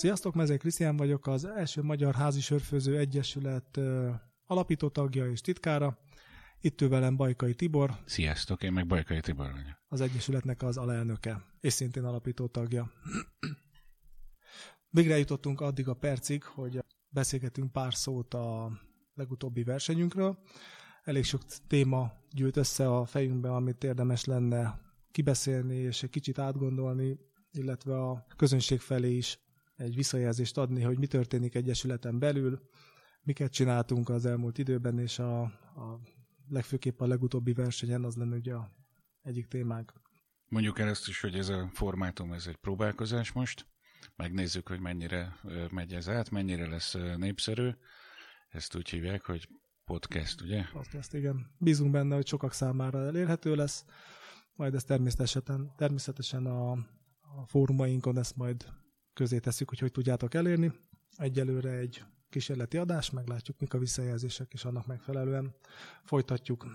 Sziasztok, Mezei Krisztián vagyok, az első Magyar Házi Sörfőző Egyesület alapító tagja és titkára. Itt ő velem Bajkai Tibor. Sziasztok, én meg Bajkai Tibor vagyok. Az Egyesületnek az alelnöke, és szintén alapító tagja. Végre jutottunk addig a percig, hogy beszélgetünk pár szót a legutóbbi versenyünkről. Elég sok téma gyűlt össze a fejünkbe, amit érdemes lenne kibeszélni és egy kicsit átgondolni, illetve a közönség felé is egy visszajelzést adni, hogy mi történik egyesületen belül, miket csináltunk az elmúlt időben, és a, a legfőképp a legutóbbi versenyen az lenne ugye a egyik témánk. Mondjuk el ezt is, hogy ez a formátum, ez egy próbálkozás most. Megnézzük, hogy mennyire megy ez át, mennyire lesz népszerű. Ezt úgy hívják, hogy podcast, ugye? Podcast, igen. Bízunk benne, hogy sokak számára elérhető lesz. Majd ezt természetesen, természetesen a, a fórumainkon ezt majd közé tesszük, hogy hogy tudjátok elérni. Egyelőre egy kísérleti adás, meglátjuk, mik a visszajelzések, és annak megfelelően folytatjuk.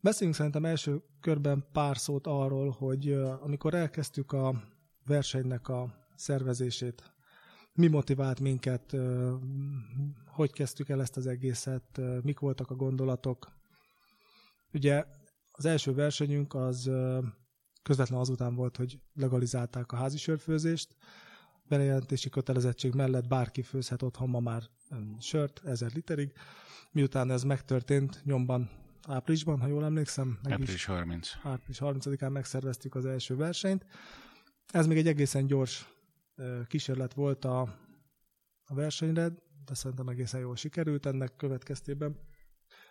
Beszéljünk szerintem első körben pár szót arról, hogy amikor elkezdtük a versenynek a szervezését, mi motivált minket, hogy kezdtük el ezt az egészet, mik voltak a gondolatok. Ugye az első versenyünk az közvetlen azután volt, hogy legalizálták a házi sörfőzést, bejelentési kötelezettség mellett bárki főzhet otthon ma már sört, ezer literig. Miután ez megtörtént, nyomban áprilisban, ha jól emlékszem. Április 30. Április 30-án megszerveztük az első versenyt. Ez még egy egészen gyors kísérlet volt a, a versenyre, de szerintem egészen jól sikerült ennek következtében.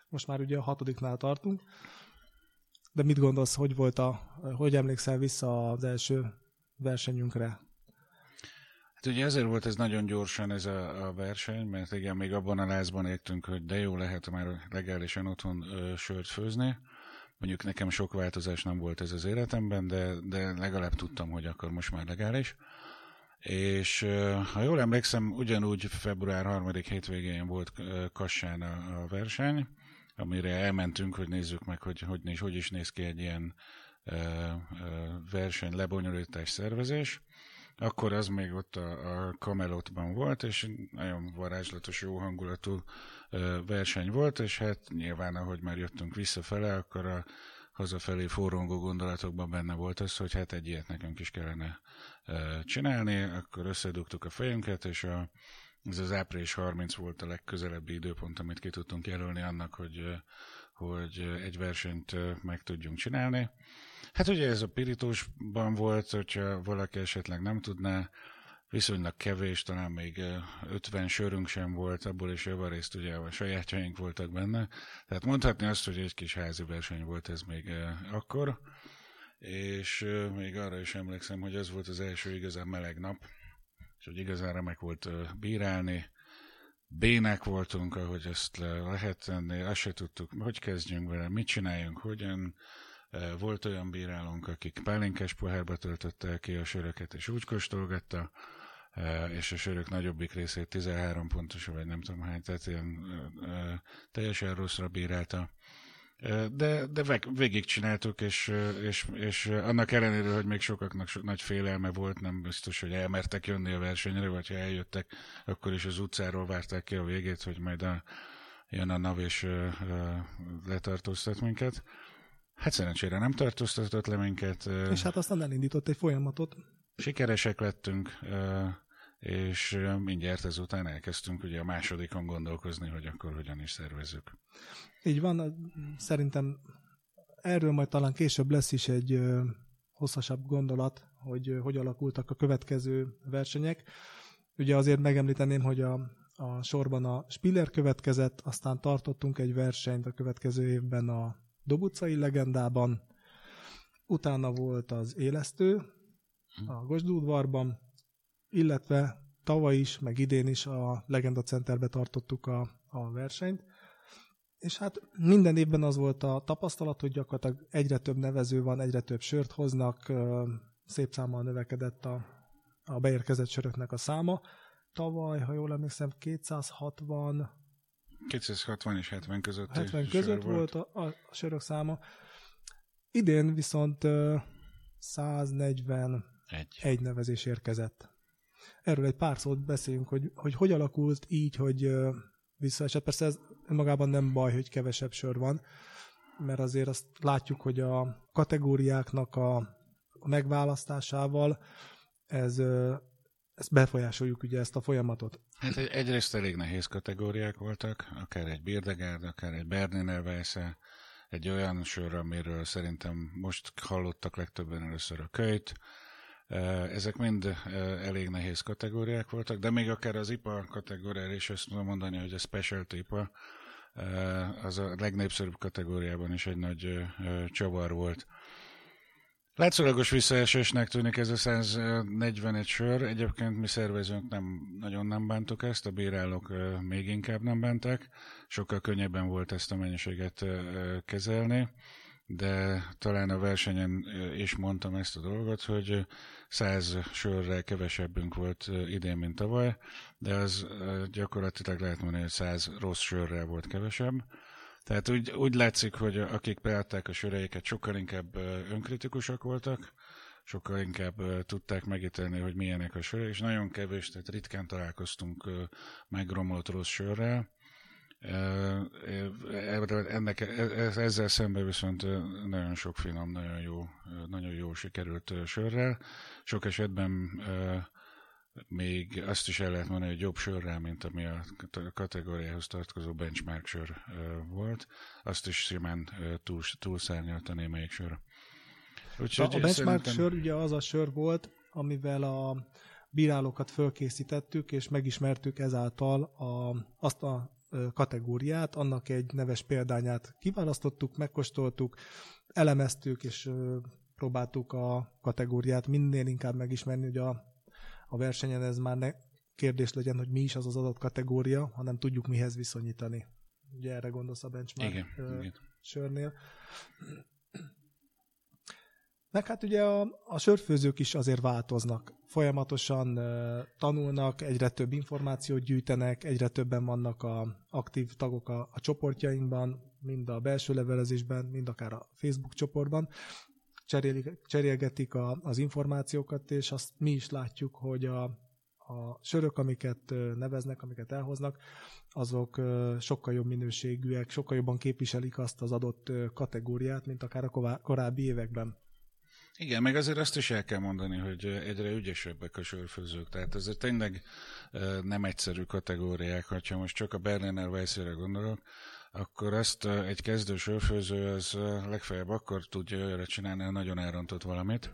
Most már ugye a hatodiknál tartunk. De mit gondolsz, hogy volt a, hogy emlékszel vissza az első versenyünkre? Hát ugye ezért volt ez nagyon gyorsan ez a, a verseny, mert igen, még abban a lázban értünk, hogy de jó lehet már legálisan otthon ö, sört főzni. Mondjuk nekem sok változás nem volt ez az életemben, de, de legalább tudtam, hogy akkor most már legális. És ha jól emlékszem, ugyanúgy február 3. hétvégén volt Kassán a, a verseny, amire elmentünk, hogy nézzük meg, hogy hogy, is, hogy is néz ki egy ilyen ö, ö, verseny lebonyolítás szervezés. Akkor az még ott a, a Kamelotban volt, és nagyon varázslatos, jó hangulatú verseny volt, és hát nyilván, ahogy már jöttünk visszafele, akkor a hazafelé forrongó gondolatokban benne volt az, hogy hát egy ilyet nekünk is kellene csinálni, akkor összedugtuk a fejünket, és a, ez az április 30 volt a legközelebbi időpont, amit ki tudtunk jelölni annak, hogy, hogy egy versenyt meg tudjunk csinálni. Hát ugye ez a pirítósban volt, hogyha valaki esetleg nem tudná, viszonylag kevés, talán még 50 sörünk sem volt, abból is javarészt ugye a sajátjaink voltak benne. Tehát mondhatni azt, hogy egy kis házi verseny volt ez még akkor. És még arra is emlékszem, hogy ez volt az első igazán meleg nap, és hogy igazán remek volt bírálni. Bének voltunk, ahogy ezt lehet tenni, azt se tudtuk, hogy kezdjünk vele, mit csináljunk, hogyan. Volt olyan bírálónk, akik pálinkás pohárba töltötte ki a söröket, és úgy kóstolgatta, és a sörök nagyobbik részét 13 pontos, vagy nem tudom hány, tehát ilyen teljesen rosszra bírálta. De, de végig csináltuk, és, és, és annak ellenére, hogy még sokaknak so, nagy félelme volt, nem biztos, hogy elmertek jönni a versenyre, vagy ha eljöttek, akkor is az utcáról várták ki a végét, hogy majd a, jön a NAV és letartóztat minket. Hát szerencsére nem tartóztatott le minket. És hát aztán elindított egy folyamatot. Sikeresek lettünk, és mindjárt ezután elkezdtünk ugye a másodikon gondolkozni, hogy akkor hogyan is szervezzük. Így van, szerintem erről majd talán később lesz is egy hosszasabb gondolat, hogy hogy alakultak a következő versenyek. Ugye azért megemlíteném, hogy a, a sorban a Spiller következett, aztán tartottunk egy versenyt a következő évben a Dobucai legendában, utána volt az Élesztő a Gosdúdvarban, illetve tavaly is, meg idén is a Legenda Centerbe tartottuk a, a versenyt. És hát minden évben az volt a tapasztalat, hogy gyakorlatilag egyre több nevező van, egyre több sört hoznak, szép számmal növekedett a, a beérkezett söröknek a száma. Tavaly, ha jól emlékszem, 260 260 és 70 között 70 között volt, volt a, a sörök száma. Idén viszont 141 egy. nevezés érkezett. erről egy pár szót beszéljünk, hogy hogy, hogy alakult így, hogy visszaesett. Persze ez magában nem baj, hogy kevesebb sör van, mert azért azt látjuk, hogy a kategóriáknak a, a megválasztásával ez, ezt befolyásoljuk ugye ezt a folyamatot. Hát egy, egyrészt elég nehéz kategóriák voltak, akár egy Birdegárd, akár egy Berniner Weisse, egy olyan sör, amiről szerintem most hallottak legtöbben először a kölyt. Ezek mind elég nehéz kategóriák voltak, de még akár az IPA kategóriára is azt tudom mondani, hogy a Specialty IPA az a legnépszerűbb kategóriában is egy nagy csavar volt. Látszólagos visszaesésnek tűnik ez a 141 sör. Egyébként mi szervezőnk nem, nagyon nem bántuk ezt, a bírálók még inkább nem bánták. Sokkal könnyebben volt ezt a mennyiséget kezelni, de talán a versenyen is mondtam ezt a dolgot, hogy 100 sörrel kevesebbünk volt idén, mint tavaly, de az gyakorlatilag lehet mondani, hogy 100 rossz sörrel volt kevesebb. Tehát úgy, úgy látszik, hogy akik beadták a söreiket, sokkal inkább önkritikusak voltak, sokkal inkább tudták megítélni, hogy milyenek a sörek, és nagyon kevés, tehát ritkán találkoztunk megromlott rossz sörrel. Ennek, e, ezzel szemben viszont nagyon sok finom, nagyon jó, nagyon jó sikerült sörrel. Sok esetben még azt is el lehet mondani, hogy jobb sörrel, mint ami a kategóriához tartozó benchmark sör volt. Azt is simán túl, túlszárnyalt a némelyik sör. Úgyhogy a benchmark szerintem... sör ugye az a sör volt, amivel a bírálókat fölkészítettük, és megismertük ezáltal a, azt a kategóriát, annak egy neves példányát kiválasztottuk, megkóstoltuk, elemeztük, és próbáltuk a kategóriát minél inkább megismerni, hogy a a versenyen ez már ne kérdés legyen, hogy mi is az az adott kategória, hanem tudjuk mihez viszonyítani. Ugye erre gondolsz a benchmark igen, uh, igen. sörnél. Meg hát ugye a, a sörfőzők is azért változnak. Folyamatosan uh, tanulnak, egyre több információt gyűjtenek, egyre többen vannak a aktív tagok a, a csoportjainkban, mind a belső levelezésben, mind akár a Facebook csoportban cserélik, cserélgetik a, az információkat, és azt mi is látjuk, hogy a, a sörök, amiket neveznek, amiket elhoznak, azok sokkal jobb minőségűek, sokkal jobban képviselik azt az adott kategóriát, mint akár a korábbi években. Igen, meg azért azt is el kell mondani, hogy egyre ügyesebbek a sörfőzők, tehát ez tényleg nem egyszerű kategóriák, ha most csak a Berliner Weissre gondolok, akkor ezt egy kezdő sörfőző az legfeljebb akkor tudja őre csinálni, ha nagyon elrontott valamit.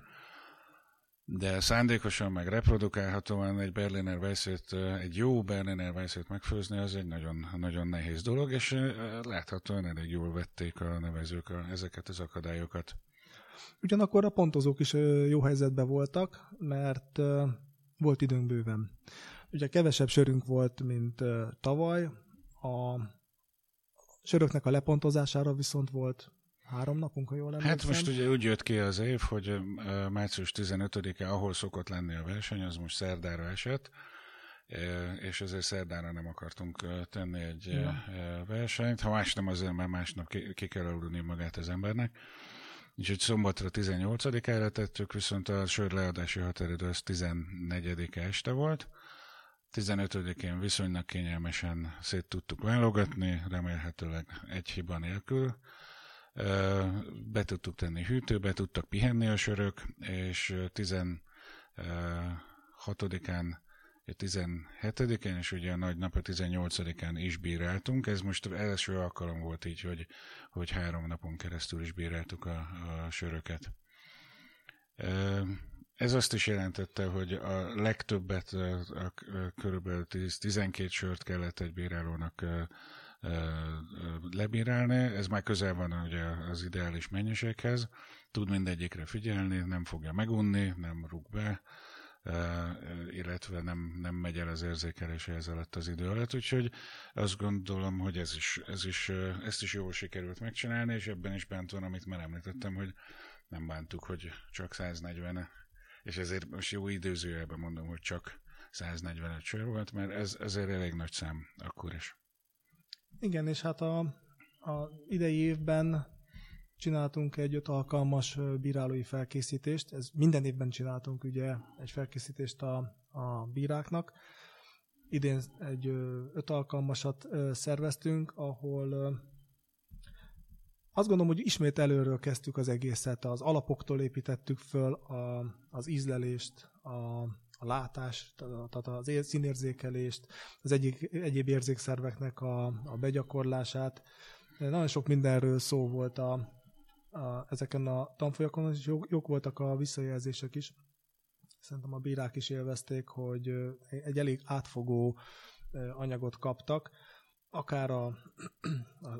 De szándékosan meg reprodukálhatóan egy Berliner Weissét, egy jó Berliner Weissét megfőzni, az egy nagyon, nagyon nehéz dolog, és láthatóan elég jól vették a nevezők a, ezeket az akadályokat. Ugyanakkor a pontozók is jó helyzetben voltak, mert volt időnk bőven. Ugye kevesebb sörünk volt, mint tavaly, a söröknek a lepontozására viszont volt három napunk, ha jól emlékszem. Hát most ugye úgy jött ki az év, hogy március 15-e, ahol szokott lenni a verseny, az most szerdára esett, és ezért szerdára nem akartunk tenni egy ja. versenyt. Ha más nem azért, mert másnap ki kell aludni magát az embernek. Úgyhogy szombatra 18-ára tettük, viszont a sör leadási határidő az 14-e este volt. 15-én viszonylag kényelmesen szét tudtuk válogatni, remélhetőleg egy hiba nélkül. Be tudtuk tenni hűtőbe, tudtak pihenni a sörök, és 16-án 17-én, és ugye a nagy nap a 18-án is bíráltunk. Ez most első alkalom volt így, hogy, hogy három napon keresztül is bíráltuk a, a söröket. Ez azt is jelentette, hogy a legtöbbet, a, körülbelül 10-12 sört kellett egy bírálónak lebírálni. Ez már közel van ugye az ideális mennyiséghez. Tud mindegyikre figyelni, nem fogja megunni, nem rúg be, illetve nem, nem megy el az érzékelése ez alatt az idő alatt. Úgyhogy azt gondolom, hogy ez is, ez is, ezt is jól sikerült megcsinálni, és ebben is bánt van, amit már említettem, hogy nem bántuk, hogy csak 140 és ezért most jó időzőjelben mondom, hogy csak 145 sör volt, mert ez ezért elég nagy szám akkor is. Igen, és hát a, a idei évben csináltunk egy öt alkalmas bírálói felkészítést. Ez minden évben csináltunk ugye egy felkészítést a, a bíráknak. Idén egy öt alkalmasat szerveztünk, ahol azt gondolom, hogy ismét előről kezdtük az egészet, az alapoktól építettük föl a, az ízlelést, a, a látást, tehát az színérzékelést, az egyik, egyéb érzékszerveknek a, a begyakorlását. Nagyon sok mindenről szó volt a, a, ezeken a tanfolyakon, és jók, jók voltak a visszajelzések is. Szerintem a bírák is élvezték, hogy egy elég átfogó anyagot kaptak akár a,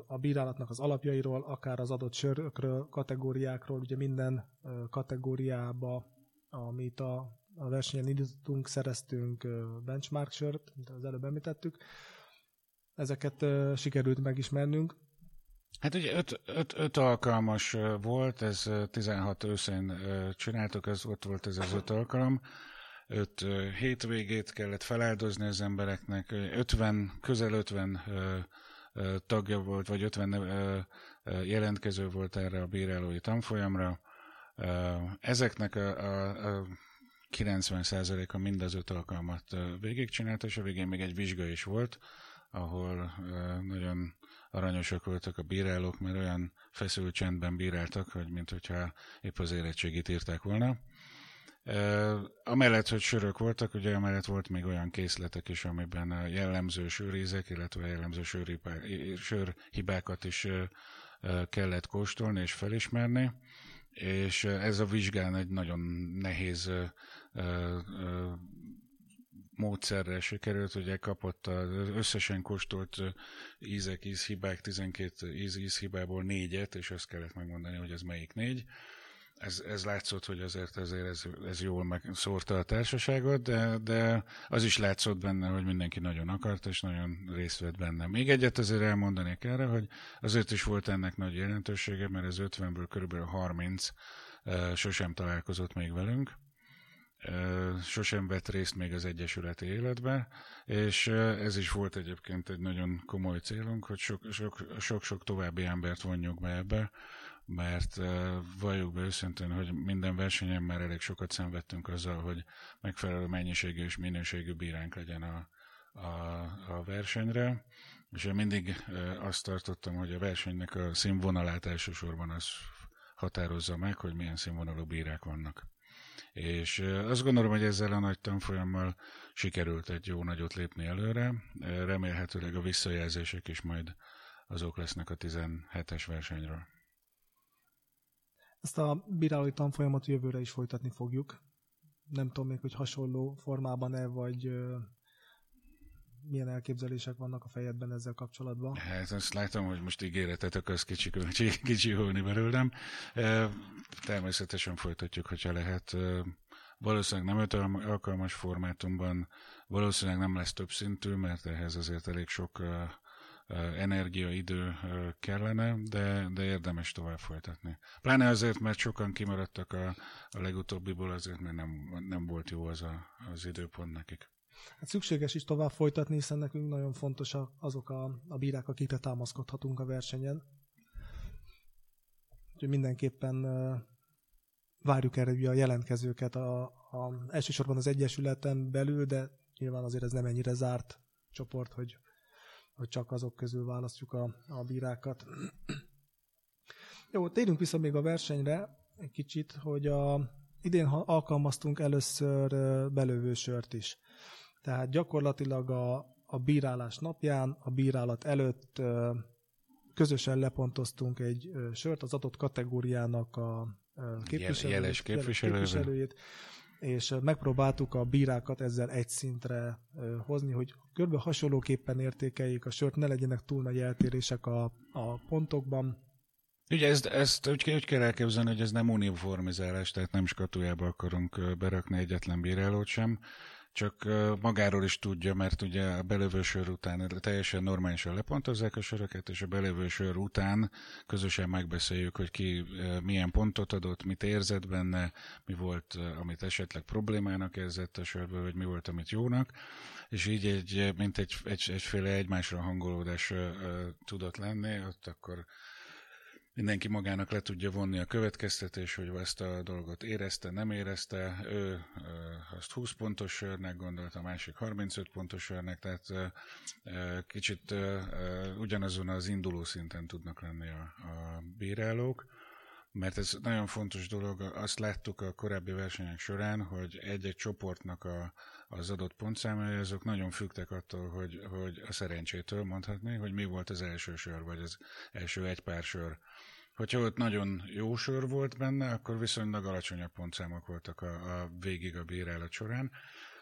a, bírálatnak az alapjairól, akár az adott sörökről, kategóriákról, ugye minden kategóriába, amit a, a versenyen indítottunk, szereztünk benchmark sört, mint az előbb említettük. Ezeket sikerült megismernünk. Hát ugye öt, öt, öt alkalmas volt, ez 16 őszén csináltuk, ez ott volt ez az öt alkalom öt hétvégét kellett feláldozni az embereknek, 50, közel 50 tagja volt, vagy 50 jelentkező volt erre a bírálói tanfolyamra. Ezeknek a, a, a 90%-a mind az öt alkalmat végigcsinálta, és a végén még egy vizsga is volt, ahol nagyon aranyosak voltak a bírálók, mert olyan feszült csendben bíráltak, hogy mint hogyha épp az érettségit írták volna. Amellett, hogy sörök voltak, ugye amellett volt még olyan készletek is, amiben a jellemző sőrízek, illetve jellemző sörhibákat is kellett kóstolni és felismerni, és ez a vizsgán egy nagyon nehéz módszerrel sikerült, ugye kapott az összesen kóstolt ízek, ízhibák, 12 íz, ízhibából négyet, és azt kellett megmondani, hogy ez melyik négy ez, ez látszott, hogy azért ezért ez, ez jól megszórta a társaságot, de, de az is látszott benne, hogy mindenki nagyon akart, és nagyon részt vett benne. Még egyet azért elmondanék erre, hogy azért is volt ennek nagy jelentősége, mert az 50-ből körülbelül 30 uh, sosem találkozott még velünk, sosem vett részt még az Egyesületi életbe, és ez is volt egyébként egy nagyon komoly célunk, hogy sok-sok további embert vonjuk be ebbe, mert valljuk be őszintén, hogy minden versenyen már elég sokat szenvedtünk azzal, hogy megfelelő mennyiségű és minőségű bíránk legyen a, a, a versenyre, és én mindig azt tartottam, hogy a versenynek a színvonalát elsősorban az határozza meg, hogy milyen színvonalú bírák vannak. És azt gondolom, hogy ezzel a nagy tanfolyammal sikerült egy jó nagyot lépni előre. Remélhetőleg a visszajelzések is majd azok lesznek a 17-es versenyről. Ezt a bírálói tanfolyamat jövőre is folytatni fogjuk. Nem tudom még, hogy hasonló formában-e, vagy milyen elképzelések vannak a fejedben ezzel kapcsolatban? Hát azt látom, hogy most ígéretet akarsz kicsi, kicsi, kicsi belőlem. Természetesen folytatjuk, hogyha lehet. Valószínűleg nem öt alkalmas formátumban, valószínűleg nem lesz több szintű, mert ehhez azért elég sok energia, idő kellene, de, de érdemes tovább folytatni. Pláne azért, mert sokan kimaradtak a, a legutóbbiból, azért, mert nem, nem volt jó az a, az időpont nekik. Hát szükséges is tovább folytatni, hiszen nekünk nagyon fontosak azok a, a bírák, akikre támaszkodhatunk a versenyen. Úgyhogy mindenképpen várjuk erre a jelentkezőket, a, a, elsősorban az Egyesületen belül, de nyilván azért ez nem ennyire zárt csoport, hogy hogy csak azok közül választjuk a, a bírákat. Jó, térjünk vissza még a versenyre egy kicsit, hogy a, idén alkalmaztunk először belövősört is. Tehát gyakorlatilag a, a bírálás napján, a bírálat előtt közösen lepontoztunk egy sört az adott kategóriának a képviselőjét, jeles képviselőjét és megpróbáltuk a bírákat ezzel egy szintre hozni, hogy kb. hasonlóképpen értékeljék a sört, ne legyenek túl nagy eltérések a, a pontokban. Ugye ezt, ezt úgy, úgy kell elképzelni, hogy ez nem uniformizálás, tehát nem skatujába akarunk berakni egyetlen bírálót sem, csak magáról is tudja, mert ugye a belövő sör után teljesen normálisan lepontozzák a söröket, és a belövő sör után közösen megbeszéljük, hogy ki milyen pontot adott, mit érzett benne, mi volt, amit esetleg problémának érzett a sörből, vagy mi volt, amit jónak, és így egy, mint egy, egy, egyféle egymásra hangolódás tudott lenni, ott akkor mindenki magának le tudja vonni a következtetés, hogy ezt a dolgot érezte, nem érezte. Ő azt 20 pontos sörnek gondolta, a másik 35 pontos sörnek, tehát kicsit ugyanazon az induló szinten tudnak lenni a, a bírálók mert ez nagyon fontos dolog, azt láttuk a korábbi versenyek során, hogy egy-egy csoportnak a, az adott pontszámai, azok nagyon fügtek attól, hogy, hogy a szerencsétől mondhatni, hogy mi volt az első sör, vagy az első egy pár sör. Hogyha ott nagyon jó sör volt benne, akkor viszonylag alacsonyabb pontszámok voltak a, a végig a bírálat során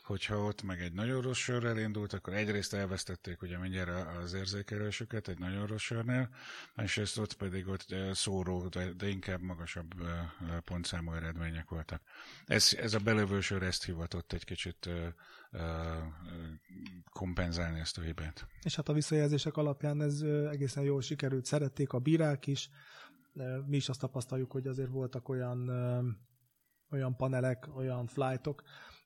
hogyha ott meg egy nagyon rossz sörrel indult, akkor egyrészt elvesztették ugye mindjárt az érzékelésüket egy nagyon rossz sörnél, másrészt ott pedig ott szóró, de, de inkább magasabb pontszámú eredmények voltak. Ez, ez a belövő sör ezt hivatott egy kicsit kompenzálni ezt a hibát. És hát a visszajelzések alapján ez egészen jól sikerült, szerették a bírák is, mi is azt tapasztaljuk, hogy azért voltak olyan olyan panelek, olyan flightok,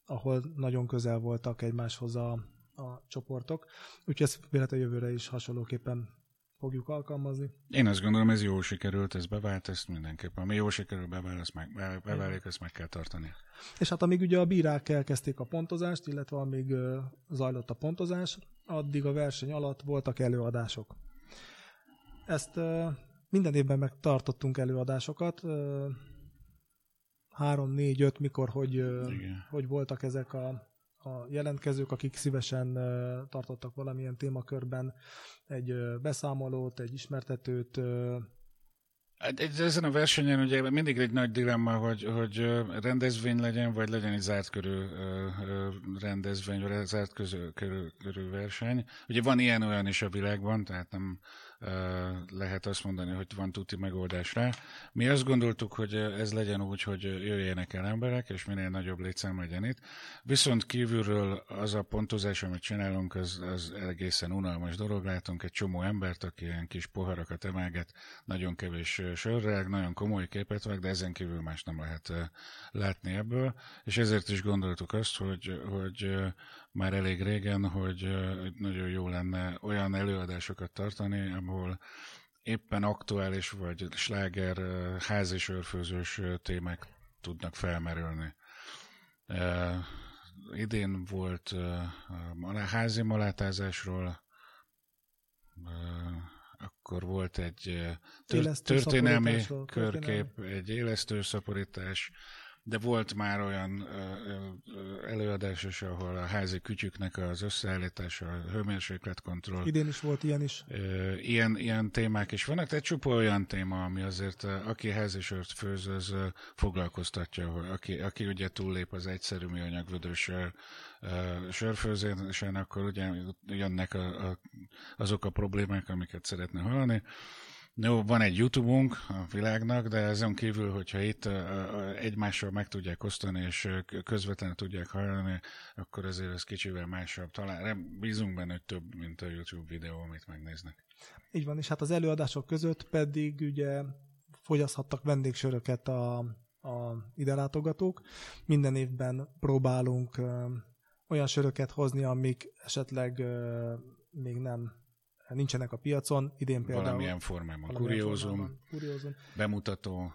ahol nagyon közel voltak egymáshoz a, a csoportok. Úgyhogy ezt véletlenül jövőre is hasonlóképpen fogjuk alkalmazni. Én azt gondolom, ez jól sikerült, ez bevált, ezt mindenképpen. Ami jól sikerül, bevált, ezt meg, beválik, ezt meg kell tartani. És hát amíg ugye a bírák elkezdték a pontozást, illetve amíg zajlott a pontozás, addig a verseny alatt voltak előadások. Ezt minden évben megtartottunk előadásokat. Uh, három, négy, öt, mikor, hogy, Igen. hogy voltak ezek a, a jelentkezők, akik szívesen tartottak valamilyen témakörben egy beszámolót, egy ismertetőt. Hát ezen a versenyen ugye mindig egy nagy dilemma, hogy, hogy rendezvény legyen, vagy legyen egy zárt körű rendezvény, vagy zárt körű, körű, körű verseny. Ugye van ilyen olyan is a világban, tehát nem lehet azt mondani, hogy van tuti megoldás rá. Mi azt gondoltuk, hogy ez legyen úgy, hogy jöjjenek el emberek, és minél nagyobb létszám legyen itt. Viszont kívülről az a pontozás, amit csinálunk, az, az egészen unalmas dolog. Látunk egy csomó embert, aki ilyen kis poharakat emelget, nagyon kevés sörrel, nagyon komoly képet vág, de ezen kívül más nem lehet látni ebből. És ezért is gondoltuk azt, hogy, hogy már elég régen, hogy nagyon jó lenne olyan előadásokat tartani, ahol éppen aktuális vagy sláger házi sörfőzős témák tudnak felmerülni. Uh, idén volt uh, házi malátázásról, uh, akkor volt egy tör- történelmi körkép, egy élesztő szaporítás, de volt már olyan előadás is, ahol a házi kütyüknek az összeállítása, a hőmérsékletkontroll. Idén is volt ilyen is. Ilyen, ilyen témák is vannak, tehát csupa olyan téma, ami azért, aki házi sört főz, az foglalkoztatja, aki, aki ugye túllép az egyszerű műanyagvödős sörfőzésen, akkor ugye jönnek a, a, azok a problémák, amiket szeretne hallani. Jó, van egy YouTube-unk a világnak, de ezen kívül, hogyha itt egymással meg tudják osztani, és közvetlenül tudják hallani, akkor azért ez kicsivel másabb. Talán bízunk benne, hogy több, mint a YouTube videó, amit megnéznek. Így van, és hát az előadások között pedig ugye fogyaszthattak vendégsöröket a, a ide látogatók. Minden évben próbálunk ö, olyan söröket hozni, amik esetleg ö, még nem nincsenek a piacon. Idén például... Valamilyen formában. Kuriózum, kuriózum, bemutató,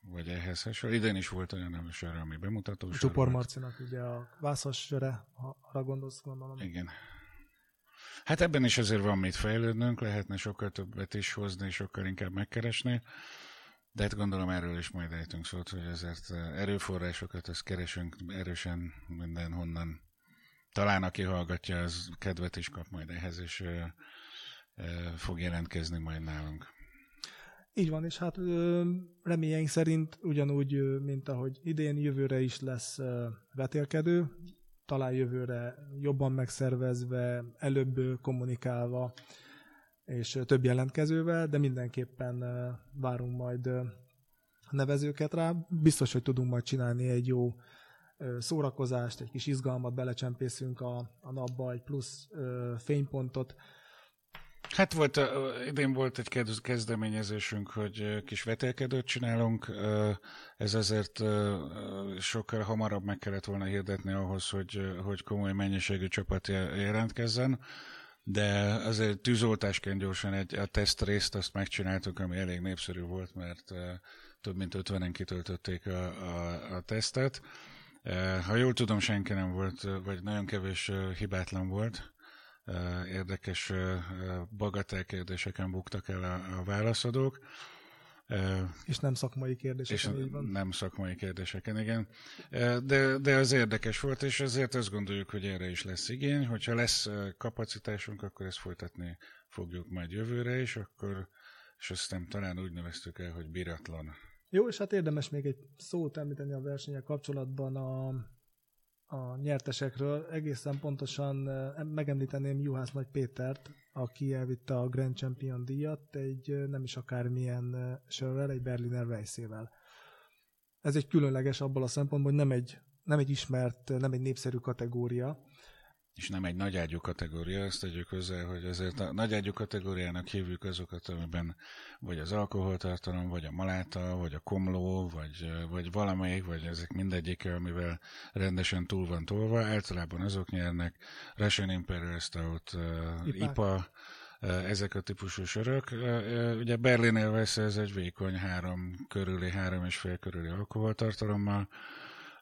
vagy ehhez hasonló. Idén is volt olyan elősör, ami bemutató. Csupor Marcinak ugye a vászas söre, ha arra gondolsz, gondolom. Igen. Hát ebben is azért van mit fejlődnünk, lehetne sokkal többet is hozni, sokkal inkább megkeresni, de hát gondolom erről is majd ejtünk szót, hogy ezért erőforrásokat ezt keresünk erősen mindenhonnan. Talán aki hallgatja, az kedvet is kap majd ehhez, és fog jelentkezni majd nálunk. Így van, és hát reményeink szerint ugyanúgy, mint ahogy idén, jövőre is lesz vetélkedő, talán jövőre jobban megszervezve, előbb kommunikálva, és több jelentkezővel, de mindenképpen várunk majd nevezőket rá. Biztos, hogy tudunk majd csinálni egy jó szórakozást, egy kis izgalmat belecsempészünk a, a napba, egy plusz fénypontot, Hát volt, idén volt egy kezdeményezésünk, hogy kis vetélkedőt csinálunk. Ez azért sokkal hamarabb meg kellett volna hirdetni ahhoz, hogy, hogy komoly mennyiségű csapat jelentkezzen. de azért tűzoltásként gyorsan egy a tesztrészt azt megcsináltuk, ami elég népszerű volt, mert több mint 50-en kitöltötték a, a, a tesztet. Ha jól tudom, senki nem volt, vagy nagyon kevés hibátlan volt. Érdekes bagatelkérdéseken buktak el a, a válaszadók. És nem szakmai kérdéseken, és így van. Nem szakmai kérdéseken, igen. De, de az érdekes volt, és ezért azt gondoljuk, hogy erre is lesz igény. Hogyha lesz kapacitásunk, akkor ezt folytatni fogjuk majd jövőre is, akkor, és aztán talán úgy neveztük el, hogy biratlon. Jó, és hát érdemes még egy szót említeni a versenyek kapcsolatban a, a nyertesekről. Egészen pontosan megemlíteném Juhász Nagy Pétert, aki elvitte a Grand Champion díjat egy nem is akármilyen sörrel, egy Berliner Weissével. Ez egy különleges abból a szempontból, hogy nem egy, nem egy ismert, nem egy népszerű kategória, és nem egy nagyágyú kategória, ezt tegyük hozzá, hogy azért a nagyágyú kategóriának hívjuk azokat, amiben vagy az alkoholtartalom, vagy a maláta, vagy a komló, vagy, vagy valamelyik, vagy ezek mindegyik, amivel rendesen túl van tolva. Általában azok nyernek Russian Imperial Stout, uh, IPA, uh, ezek a típusú sörök. Uh, ugye Berliner vesz ez egy vékony három körüli, három és fél körüli alkoholtartalommal,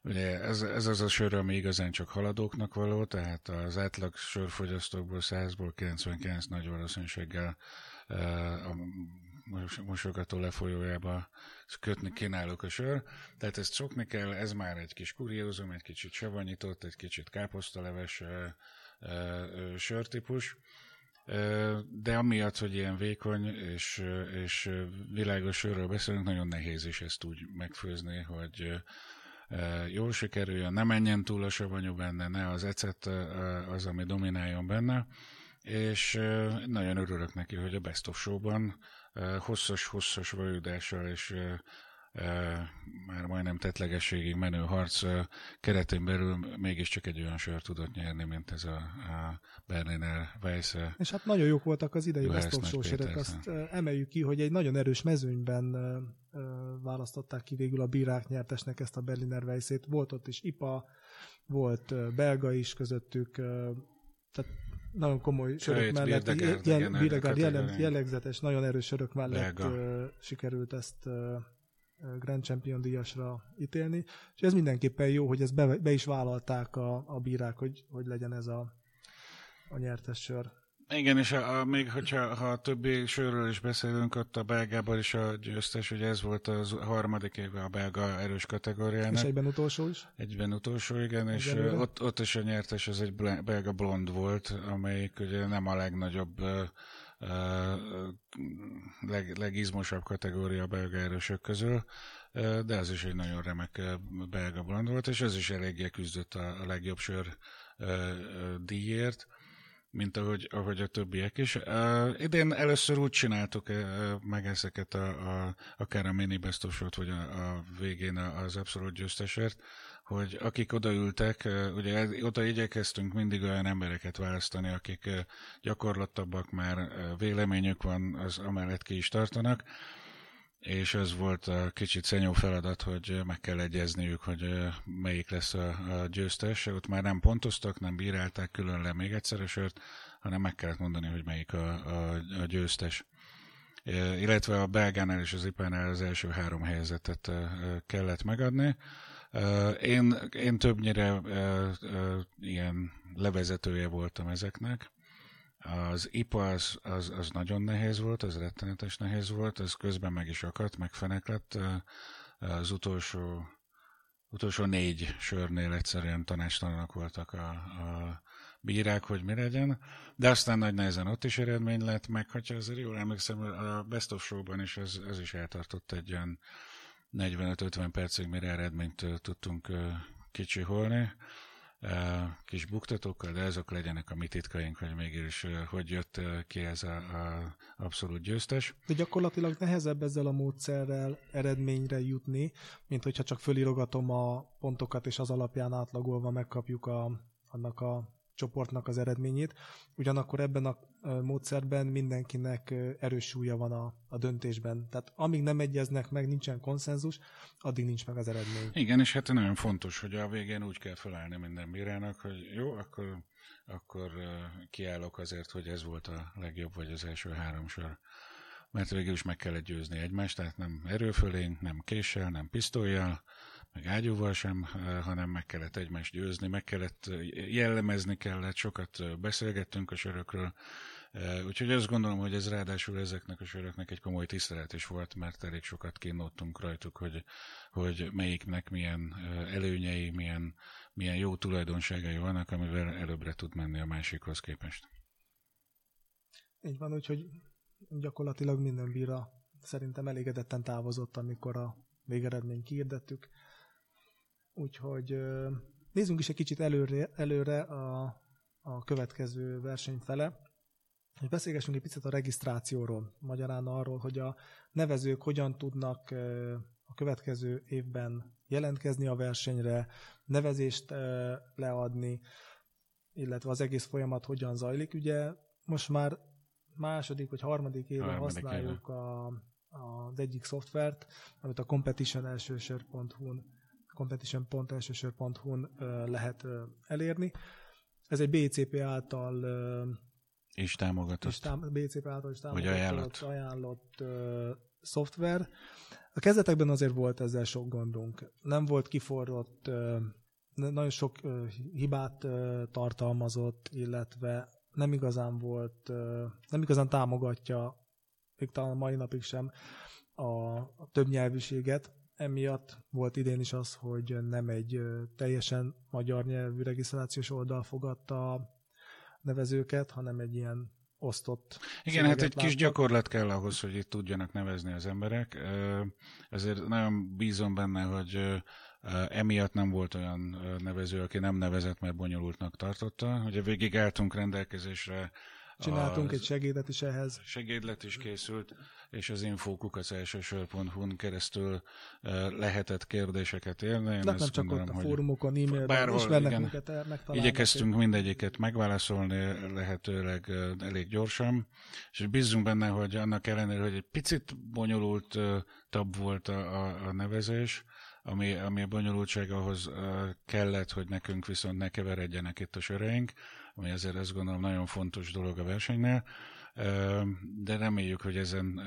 Ugye ez, ez az a sör, ami igazán csak haladóknak való, tehát az átlag sörfogyasztókból 100-ból 99 nagy valószínűséggel a mosogató lefolyójába kötni kínálok a sör. Tehát ezt szokni kell, ez már egy kis kuriózum, egy kicsit savanyított, egy kicsit káposztaleves sörtípus. De amiatt, hogy ilyen vékony és, és világos sörről beszélünk, nagyon nehéz is ezt úgy megfőzni, hogy jól sikerüljön, ne menjen túl a savanyú benne, ne az ecet az, ami domináljon benne, és nagyon örülök neki, hogy a Best of Show-ban hosszas-hosszas vajudással és már majdnem tetlegességig menő harc keretén belül mégiscsak egy olyan sör tudott nyerni, mint ez a, a Berliner Weiss. És hát nagyon jók voltak az idei sörök, azt emeljük ki, hogy egy nagyon erős mezőnyben választották ki végül a bírák nyertesnek ezt a Berliner Weissét. Volt ott is IPA, volt belga is közöttük, tehát nagyon komoly sörök mellett, jel, jellegzetes, nagyon erős sörök mellett belga. sikerült ezt Grand Champion díjasra ítélni, és ez mindenképpen jó, hogy ezt be, be is vállalták a, a bírák, hogy, hogy legyen ez a, a nyertes sör. Igen, és a, a, még hogyha ha a többi sörről is beszélünk, ott a belgában is a győztes, hogy ez volt a harmadik éve a belga erős kategóriának. És egyben utolsó is? Egyben utolsó, igen, és ott, ott is a nyertes az egy belga blond volt, amelyik ugye nem a legnagyobb leg, legizmosabb kategória a belga erősök közül, de az is egy nagyon remek belga blond volt, és ez is eléggé küzdött a, a legjobb sör díjért, mint ahogy, ahogy a többiek is. Uh, idén először úgy csináltuk meg ezeket a, a, akár a mini bestosot, vagy a, a végén az abszolút győztesért, hogy akik odaültek, ugye oda igyekeztünk mindig olyan embereket választani, akik gyakorlatabbak már, véleményük van, az amellett ki is tartanak, és ez volt a kicsit szenyó feladat, hogy meg kell egyezniük, hogy melyik lesz a, győztes. Ott már nem pontoztak, nem bírálták külön le még egyszer hanem meg kellett mondani, hogy melyik a, a, a győztes. Illetve a belgánál és az ipánál az első három helyzetet kellett megadni. Én, én többnyire ilyen levezetője voltam ezeknek. Az IPA az, az, az nagyon nehéz volt, az rettenetes nehéz volt, ez közben meg is akadt, megfenek lett. Az utolsó, utolsó négy sörnél egyszerűen tanácstalanak voltak a, a bírák, hogy mi legyen, de aztán nagy nehezen ott is eredmény lett, meg ha azért jól emlékszem, a Best of Show-ban is ez, ez is eltartott egy olyan 45-50 percig, mire eredményt tudtunk kicsiholni, kis buktatókkal, de ezek legyenek a mi titkaink, hogy mégis hogy jött ki ez a, a abszolút győztes. De gyakorlatilag nehezebb ezzel a módszerrel eredményre jutni, mint hogyha csak fölirogatom a pontokat, és az alapján átlagolva megkapjuk a, annak a csoportnak az eredményét. Ugyanakkor ebben a módszerben mindenkinek erős súlya van a, a döntésben. Tehát amíg nem egyeznek meg, nincsen konszenzus, addig nincs meg az eredmény. Igen, és hát nagyon fontos, hogy a végén úgy kell felállni minden bírának, hogy jó, akkor, akkor kiállok azért, hogy ez volt a legjobb, vagy az első három sor mert végül is meg kellett győzni egymást, tehát nem erőfölénk, nem késsel, nem pisztolyjal, meg ágyúval sem, eh, hanem meg kellett egymást győzni, meg kellett eh, jellemezni kellett, sokat eh, beszélgettünk a sörökről, Úgyhogy azt gondolom, hogy ez ráadásul ezeknek a söröknek egy komoly tisztelet is volt, mert elég sokat kínlottunk rajtuk, hogy, hogy melyiknek milyen előnyei, milyen, milyen jó tulajdonságai vannak, amivel előbbre tud menni a másikhoz képest. Így van, úgyhogy gyakorlatilag minden bíra szerintem elégedetten távozott, amikor a végeredményt kiirdettük. Úgyhogy nézzünk is egy kicsit előre, előre a, a következő verseny fele, hogy beszélgessünk egy picit a regisztrációról, magyarán arról, hogy a nevezők hogyan tudnak a következő évben jelentkezni a versenyre, nevezést leadni, illetve az egész folyamat hogyan zajlik. Ugye most már második vagy harmadik éve használjuk a, az egyik szoftvert, amit a competition elsősor.hu-n competition.elsősor.hu-n lehet lehet Ez egy BCP által és támogatott. És tám- BCP által is támogatott, vagy ajánlott, ajánlott uh, szoftver. A kezdetekben azért volt ezzel sok gondunk. Nem volt kiforrott, uh, nagyon sok uh, hibát uh, tartalmazott, illetve nem igazán volt, nem igazán támogatja, még talán a mai napig sem, a, a többnyelvűséget. Emiatt volt idén is az, hogy nem egy teljesen magyar nyelvű regisztrációs oldal fogadta a nevezőket, hanem egy ilyen osztott. Igen, hát egy láttak. kis gyakorlat kell ahhoz, hogy itt tudjanak nevezni az emberek. Ezért nagyon bízom benne, hogy Emiatt nem volt olyan nevező, aki nem nevezett, mert bonyolultnak tartotta. Ugye végig álltunk rendelkezésre Csináltunk egy segédet is ehhez. Segédlet is készült, és az infókukat elsősor.hu-n keresztül lehetett kérdéseket érni. Én nem csak gondolom, ott a fórumokon, e-mailben, bárhol, ismernek igen, minket megtalálni. Igyekeztünk mindegyiket megválaszolni lehetőleg elég gyorsan, és bízunk benne, hogy annak ellenére, hogy egy picit bonyolult tab volt a, a, a nevezés, ami, ami a bonyolultság ahhoz kellett, hogy nekünk viszont ne keveredjenek itt a söreink, ami azért azt gondolom nagyon fontos dolog a versenynél, de reméljük, hogy ezen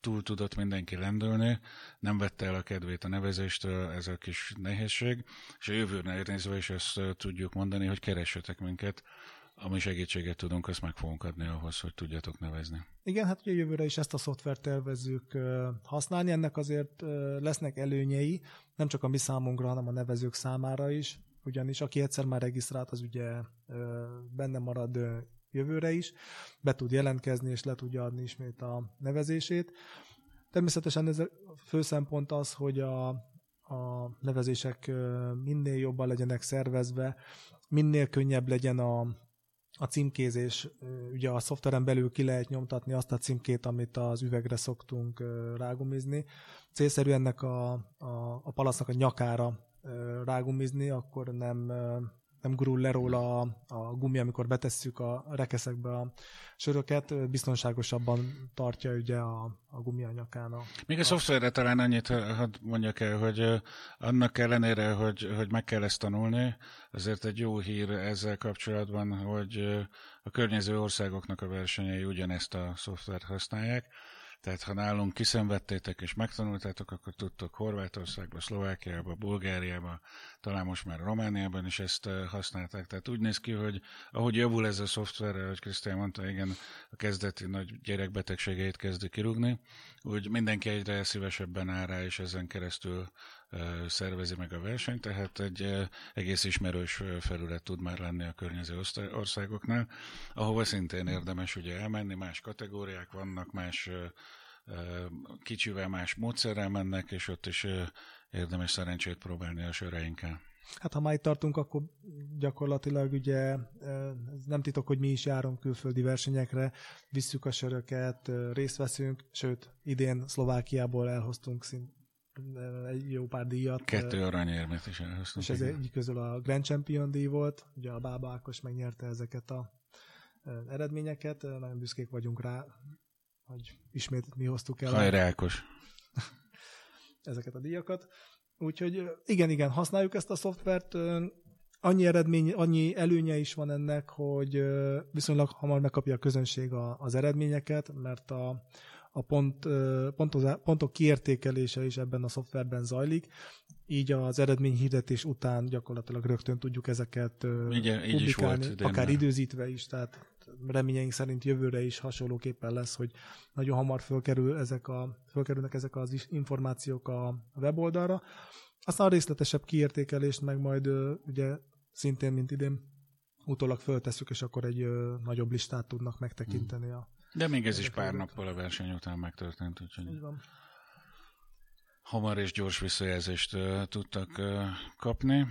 túl tudott mindenki lendülni, nem vette el a kedvét a nevezéstől ez a kis nehézség, és a jövőre nézve is ezt tudjuk mondani, hogy keressetek minket, ami segítséget tudunk, azt meg fogunk adni ahhoz, hogy tudjatok nevezni. Igen, hát ugye jövőre is ezt a szoftvert tervezzük használni, ennek azért lesznek előnyei, nem csak a mi számunkra, hanem a nevezők számára is, ugyanis aki egyszer már regisztrált, az ugye benne marad jövőre is, be tud jelentkezni, és le tudja adni ismét a nevezését. Természetesen ez a fő szempont az, hogy a, a nevezések minél jobban legyenek szervezve, minél könnyebb legyen a, a címkézés, ugye a szoftveren belül ki lehet nyomtatni azt a címkét, amit az üvegre szoktunk rágumizni. Célszerű ennek a, a, a palasznak a nyakára rágumizni, akkor nem nem gurul le róla a, a gumi, amikor betesszük a rekeszekbe a söröket, biztonságosabban tartja ugye a, a gumi a nyakán. A, Még a, a szoftverre talán annyit hadd mondjak el, hogy annak ellenére, hogy, hogy meg kell ezt tanulni, azért egy jó hír ezzel kapcsolatban, hogy a környező országoknak a versenyei ugyanezt a szoftvert használják, tehát ha nálunk kiszenvedtétek és megtanultátok, akkor tudtok Horvátországba, Szlovákiába, Bulgáriába, talán most már Romániában is ezt eh, használták. Tehát úgy néz ki, hogy ahogy javul ez a szoftver, ahogy Krisztián mondta, igen, a kezdeti nagy gyerekbetegségeit kezdi kirúgni, úgy mindenki egyre szívesebben áll rá, és ezen keresztül szervezi meg a versenyt, tehát egy egész ismerős felület tud már lenni a környező országoknál, ahova szintén érdemes ugye elmenni, más kategóriák vannak, más kicsivel más módszerrel mennek, és ott is érdemes szerencsét próbálni a söreinkkel. Hát ha már itt tartunk, akkor gyakorlatilag ugye nem titok, hogy mi is járunk külföldi versenyekre, visszük a söröket, részt veszünk, sőt, idén Szlovákiából elhoztunk szint egy jó pár díjat. Kettő aranyérmet is elhoztunk. És ez egyik közül a Grand Champion díj volt, ugye a Bába Ákos megnyerte ezeket a eredményeket, nagyon büszkék vagyunk rá, hogy ismét mi hoztuk el. Hajrá, Ákos! ezeket a díjakat. Úgyhogy igen, igen, használjuk ezt a szoftvert, annyi eredmény, annyi előnye is van ennek, hogy viszonylag hamar megkapja a közönség az eredményeket, mert a, a pont, pontozá, pontok kiértékelése is ebben a szoftverben zajlik, így az eredményhirdetés után gyakorlatilag rögtön tudjuk ezeket így, így is volt, akár már. időzítve is, tehát reményeink szerint jövőre is hasonlóképpen lesz, hogy nagyon hamar fölkerül ezek a, fölkerülnek ezek az információk a weboldalra. Aztán a részletesebb kiértékelést meg majd ugye szintén, mint idén, utólag föltesszük, és akkor egy nagyobb listát tudnak megtekinteni a de még ez is pár nappal a verseny után megtörtént, úgyhogy Így van. hamar és gyors visszajelzést uh, tudtak uh, kapni.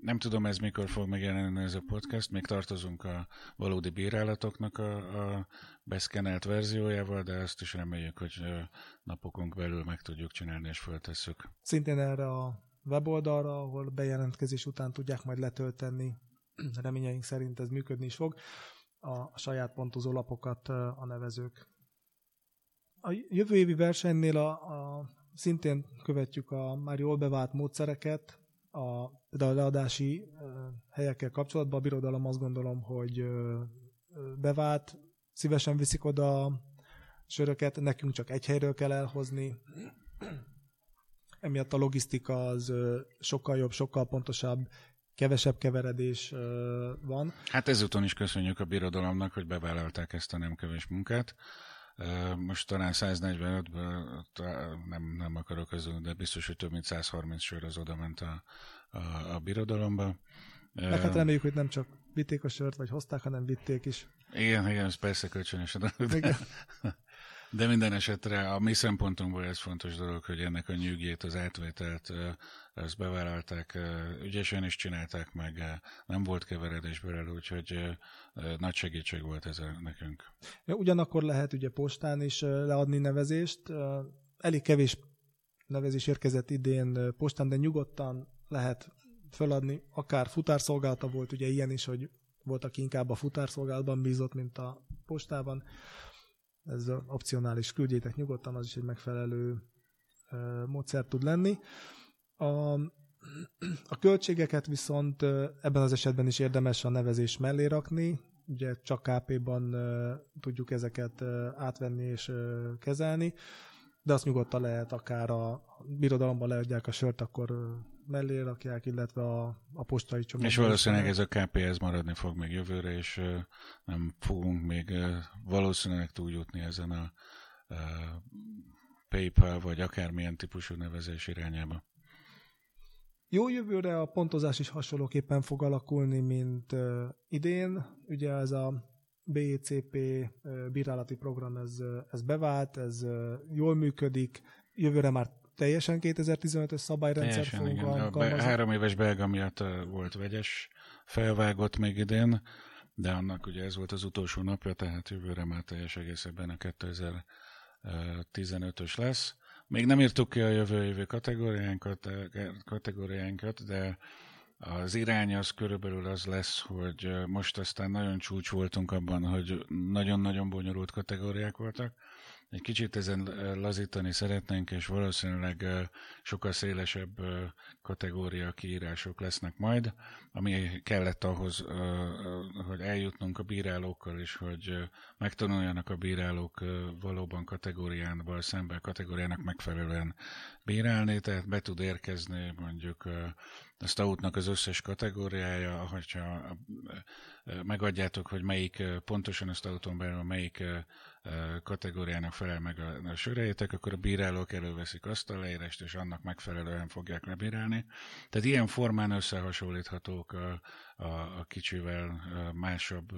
Nem tudom, ez mikor fog megjelenni ez a podcast, még tartozunk a valódi bírálatoknak a, a beszkenelt verziójával, de ezt is reméljük, hogy uh, napokon belül meg tudjuk csinálni és föltesszük. Szintén erre a weboldalra, ahol bejelentkezés után tudják majd letölteni, reményeink szerint ez működni is fog a saját pontozó lapokat a nevezők. A jövő évi versenynél a, a, szintén követjük a már jól bevált módszereket, a, de a leadási helyekkel kapcsolatban a birodalom azt gondolom, hogy bevált, szívesen viszik oda a söröket, nekünk csak egy helyről kell elhozni. Emiatt a logisztika az sokkal jobb, sokkal pontosabb, kevesebb keveredés van. Hát ezúton is köszönjük a birodalomnak, hogy bevállalták ezt a nem kevés munkát. Most talán 145-ből nem, nem akarok közül, de biztos, hogy több mint 130 sör az oda ment a, a, a birodalomba. Meg hát reméljük, hogy nem csak vitték a sört, vagy hozták, hanem vitték is. Igen, igen, ez persze kölcsönös a dolog. De minden esetre a mi szempontunkból ez fontos dolog, hogy ennek a nyűgét, az átvételt ezt bevállalták, ügyesen is csinálták meg, nem volt keveredés belőle, úgyhogy nagy segítség volt ez nekünk. Ja, ugyanakkor lehet ugye postán is leadni nevezést. Elég kevés nevezés érkezett idén postán, de nyugodtan lehet feladni, akár futárszolgálata volt, ugye ilyen is, hogy volt, aki inkább a futárszolgálatban bízott, mint a postában ez opcionális, küldjétek nyugodtan, az is egy megfelelő módszer tud lenni. A, a költségeket viszont ebben az esetben is érdemes a nevezés mellé rakni, ugye csak KP-ban tudjuk ezeket átvenni és kezelni, de azt nyugodtan lehet akár a birodalomban leadják a sört, akkor mellé rakják, illetve a, a postai csomag. És valószínűleg ez a KPS maradni fog még jövőre, és nem fogunk még valószínűleg túljutni ezen a uh, PayPal vagy akármilyen típusú nevezés irányába. Jó jövőre a pontozás is hasonlóképpen fog alakulni, mint idén. Ugye ez a BCP uh, bírálati program, ez, ez bevált, ez jól működik, jövőre már teljesen 2015-ös szabályrendszer fogunk alkalmazni. A három éves belga miatt volt vegyes felvágott még idén, de annak ugye ez volt az utolsó napja, tehát jövőre már teljes egészében a 2015-ös lesz. Még nem írtuk ki a jövő évi kategóriánkat, kategóriánkat, de az irány az körülbelül az lesz, hogy most aztán nagyon csúcs voltunk abban, hogy nagyon-nagyon bonyolult kategóriák voltak, egy kicsit ezen lazítani szeretnénk, és valószínűleg sokkal szélesebb kategória kiírások lesznek majd, ami kellett ahhoz, hogy eljutnunk a bírálókkal is, hogy megtanuljanak a bírálók valóban kategóriánval szemben kategóriának megfelelően bírálni, tehát be tud érkezni mondjuk a Stoutnak az összes kategóriája, hogyha megadjátok, hogy melyik pontosan a Stouton belül melyik kategóriának felel meg a, a sörejétek, akkor a bírálók előveszik azt a leírást, és annak megfelelően fogják lebírálni. Tehát ilyen formán összehasonlíthatók a, a, a kicsivel másabb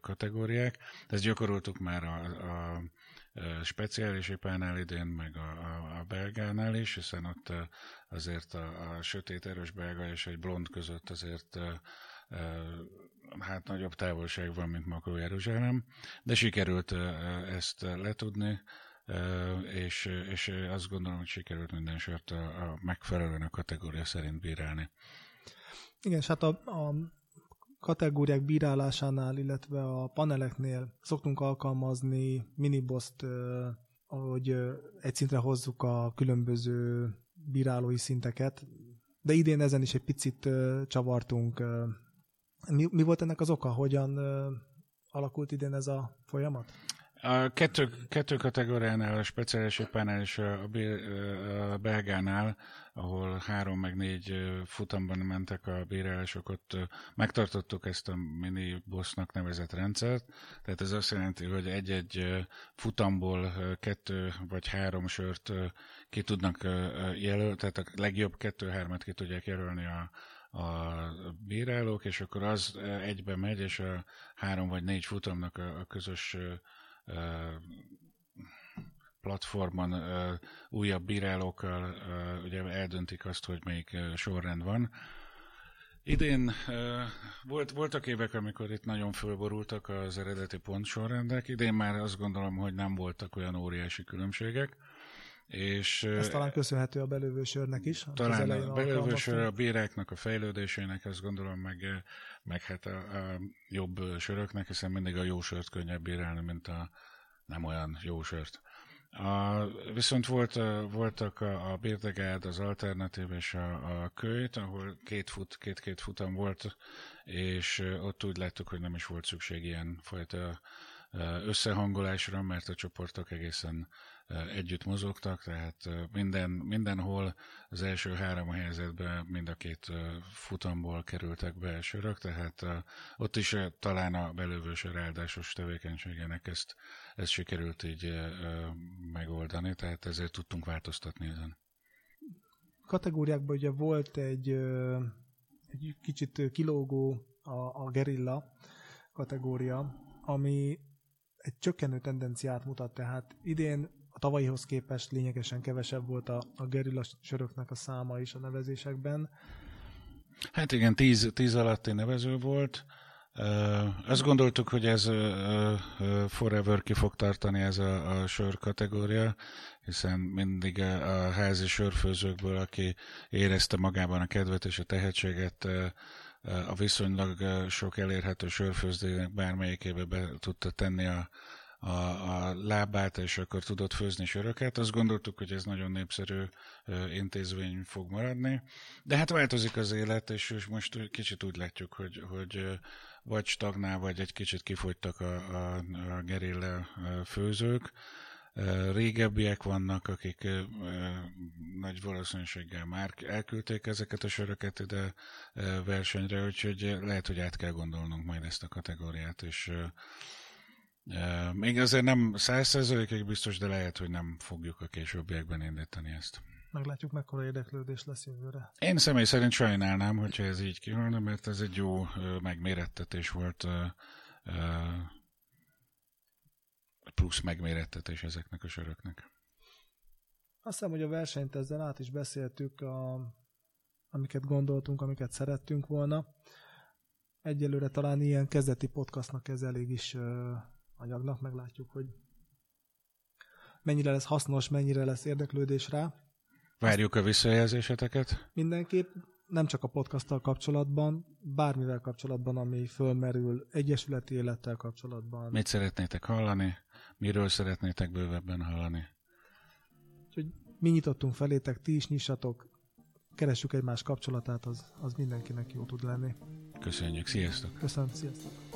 kategóriák. Ezt gyakoroltuk már a, a speciális ipánál idén, meg a, a, a belgánál is, hiszen ott azért a, a sötét erős belga és egy blond között azért hát nagyobb távolság van, mint Makó Jeruzsálem, de sikerült ezt letudni, és, és azt gondolom, hogy sikerült minden sört a, a megfelelően a kategória szerint bírálni. Igen, és hát a, a kategóriák bírálásánál, illetve a paneleknél szoktunk alkalmazni miniboszt, hogy egy szintre hozzuk a különböző bírálói szinteket, de idén ezen is egy picit csavartunk. Mi, mi volt ennek az oka? Hogyan alakult idén ez a folyamat? A kettő, kettő kategóriánál, a speciális épánál és a, a belgánál, ahol három meg négy futamban mentek a bírálások, ott megtartottuk ezt a mini bossnak nevezett rendszert. Tehát ez azt jelenti, hogy egy-egy futamból kettő vagy három sört ki tudnak jelölni, tehát a legjobb kettő-hármat ki tudják jelölni a, a bírálók, és akkor az egybe megy, és a három vagy négy futamnak a, a közös platformon újabb bírálókkal ugye eldöntik azt, hogy melyik sorrend van. Idén volt, voltak évek, amikor itt nagyon fölborultak az eredeti pontsorrendek, idén már azt gondolom, hogy nem voltak olyan óriási különbségek. És, Ez talán köszönhető a belővősörnek is. Talán a belővősör, a bíráknak a fejlődésének, azt gondolom, meg, meg hát a, a jobb söröknek, hiszen mindig a jó sört könnyebb bírálni, mint a nem olyan jó sört. A, viszont volt, voltak a, a Birdegád, az alternatív és a, a kölyt, ahol két fut, két-két futam volt, és ott úgy láttuk, hogy nem is volt szükség ilyen fajta összehangolásra, mert a csoportok egészen együtt mozogtak, tehát minden, mindenhol az első három helyzetben mind a két futamból kerültek be sörök, tehát ott is talán a belővősör áldásos tevékenységének ezt, ezt sikerült így megoldani, tehát ezért tudtunk változtatni ezen. Kategóriákban ugye volt egy, egy kicsit kilógó a, a gerilla kategória, ami egy csökkenő tendenciát mutat, tehát idén a tavalyihoz képest lényegesen kevesebb volt a, a gerilla söröknek a száma is a nevezésekben. Hát igen, tíz, tíz alatti nevező volt. Azt gondoltuk, hogy ez forever ki fog tartani ez a, a sör kategória, hiszen mindig a, a házi sörfőzőkből, aki érezte magában a kedvet és a tehetséget, a viszonylag sok elérhető sörfőzdének bármelyikébe be tudta tenni a, a, a lábát, és akkor tudott főzni söröket. Azt gondoltuk, hogy ez nagyon népszerű intézmény fog maradni. De hát változik az élet, és most kicsit úgy látjuk, hogy, hogy vagy stagnál, vagy egy kicsit kifogytak a, a, a gerilla főzők. Régebbiek vannak, akik nagy valószínűséggel már elküldték ezeket a söröket ide versenyre, úgyhogy lehet, hogy át kell gondolnunk majd ezt a kategóriát, és még azért nem százszerzőkig biztos, de lehet, hogy nem fogjuk a későbbiekben indítani ezt. Meglátjuk, mekkora érdeklődés lesz jövőre. Én személy szerint sajnálnám, hogyha ez így kihalna, mert ez egy jó megmérettetés volt, plusz megmérettetés ezeknek a söröknek. Azt hiszem, hogy a versenyt ezzel át is beszéltük, a, amiket gondoltunk, amiket szerettünk volna. Egyelőre talán ilyen kezdeti podcastnak ez elég is anyagnak, meglátjuk, hogy mennyire lesz hasznos, mennyire lesz érdeklődés rá. Várjuk a visszajelzéseteket. Mindenképp, nem csak a podcasttal kapcsolatban, bármivel kapcsolatban, ami fölmerül, egyesületi élettel kapcsolatban. Mit szeretnétek hallani? Miről szeretnétek bővebben hallani? Úgyhogy mi nyitottunk felétek, ti is nyissatok, keressük egymás kapcsolatát, az, az mindenkinek jó tud lenni. Köszönjük, sziasztok! Köszönöm, sziasztok!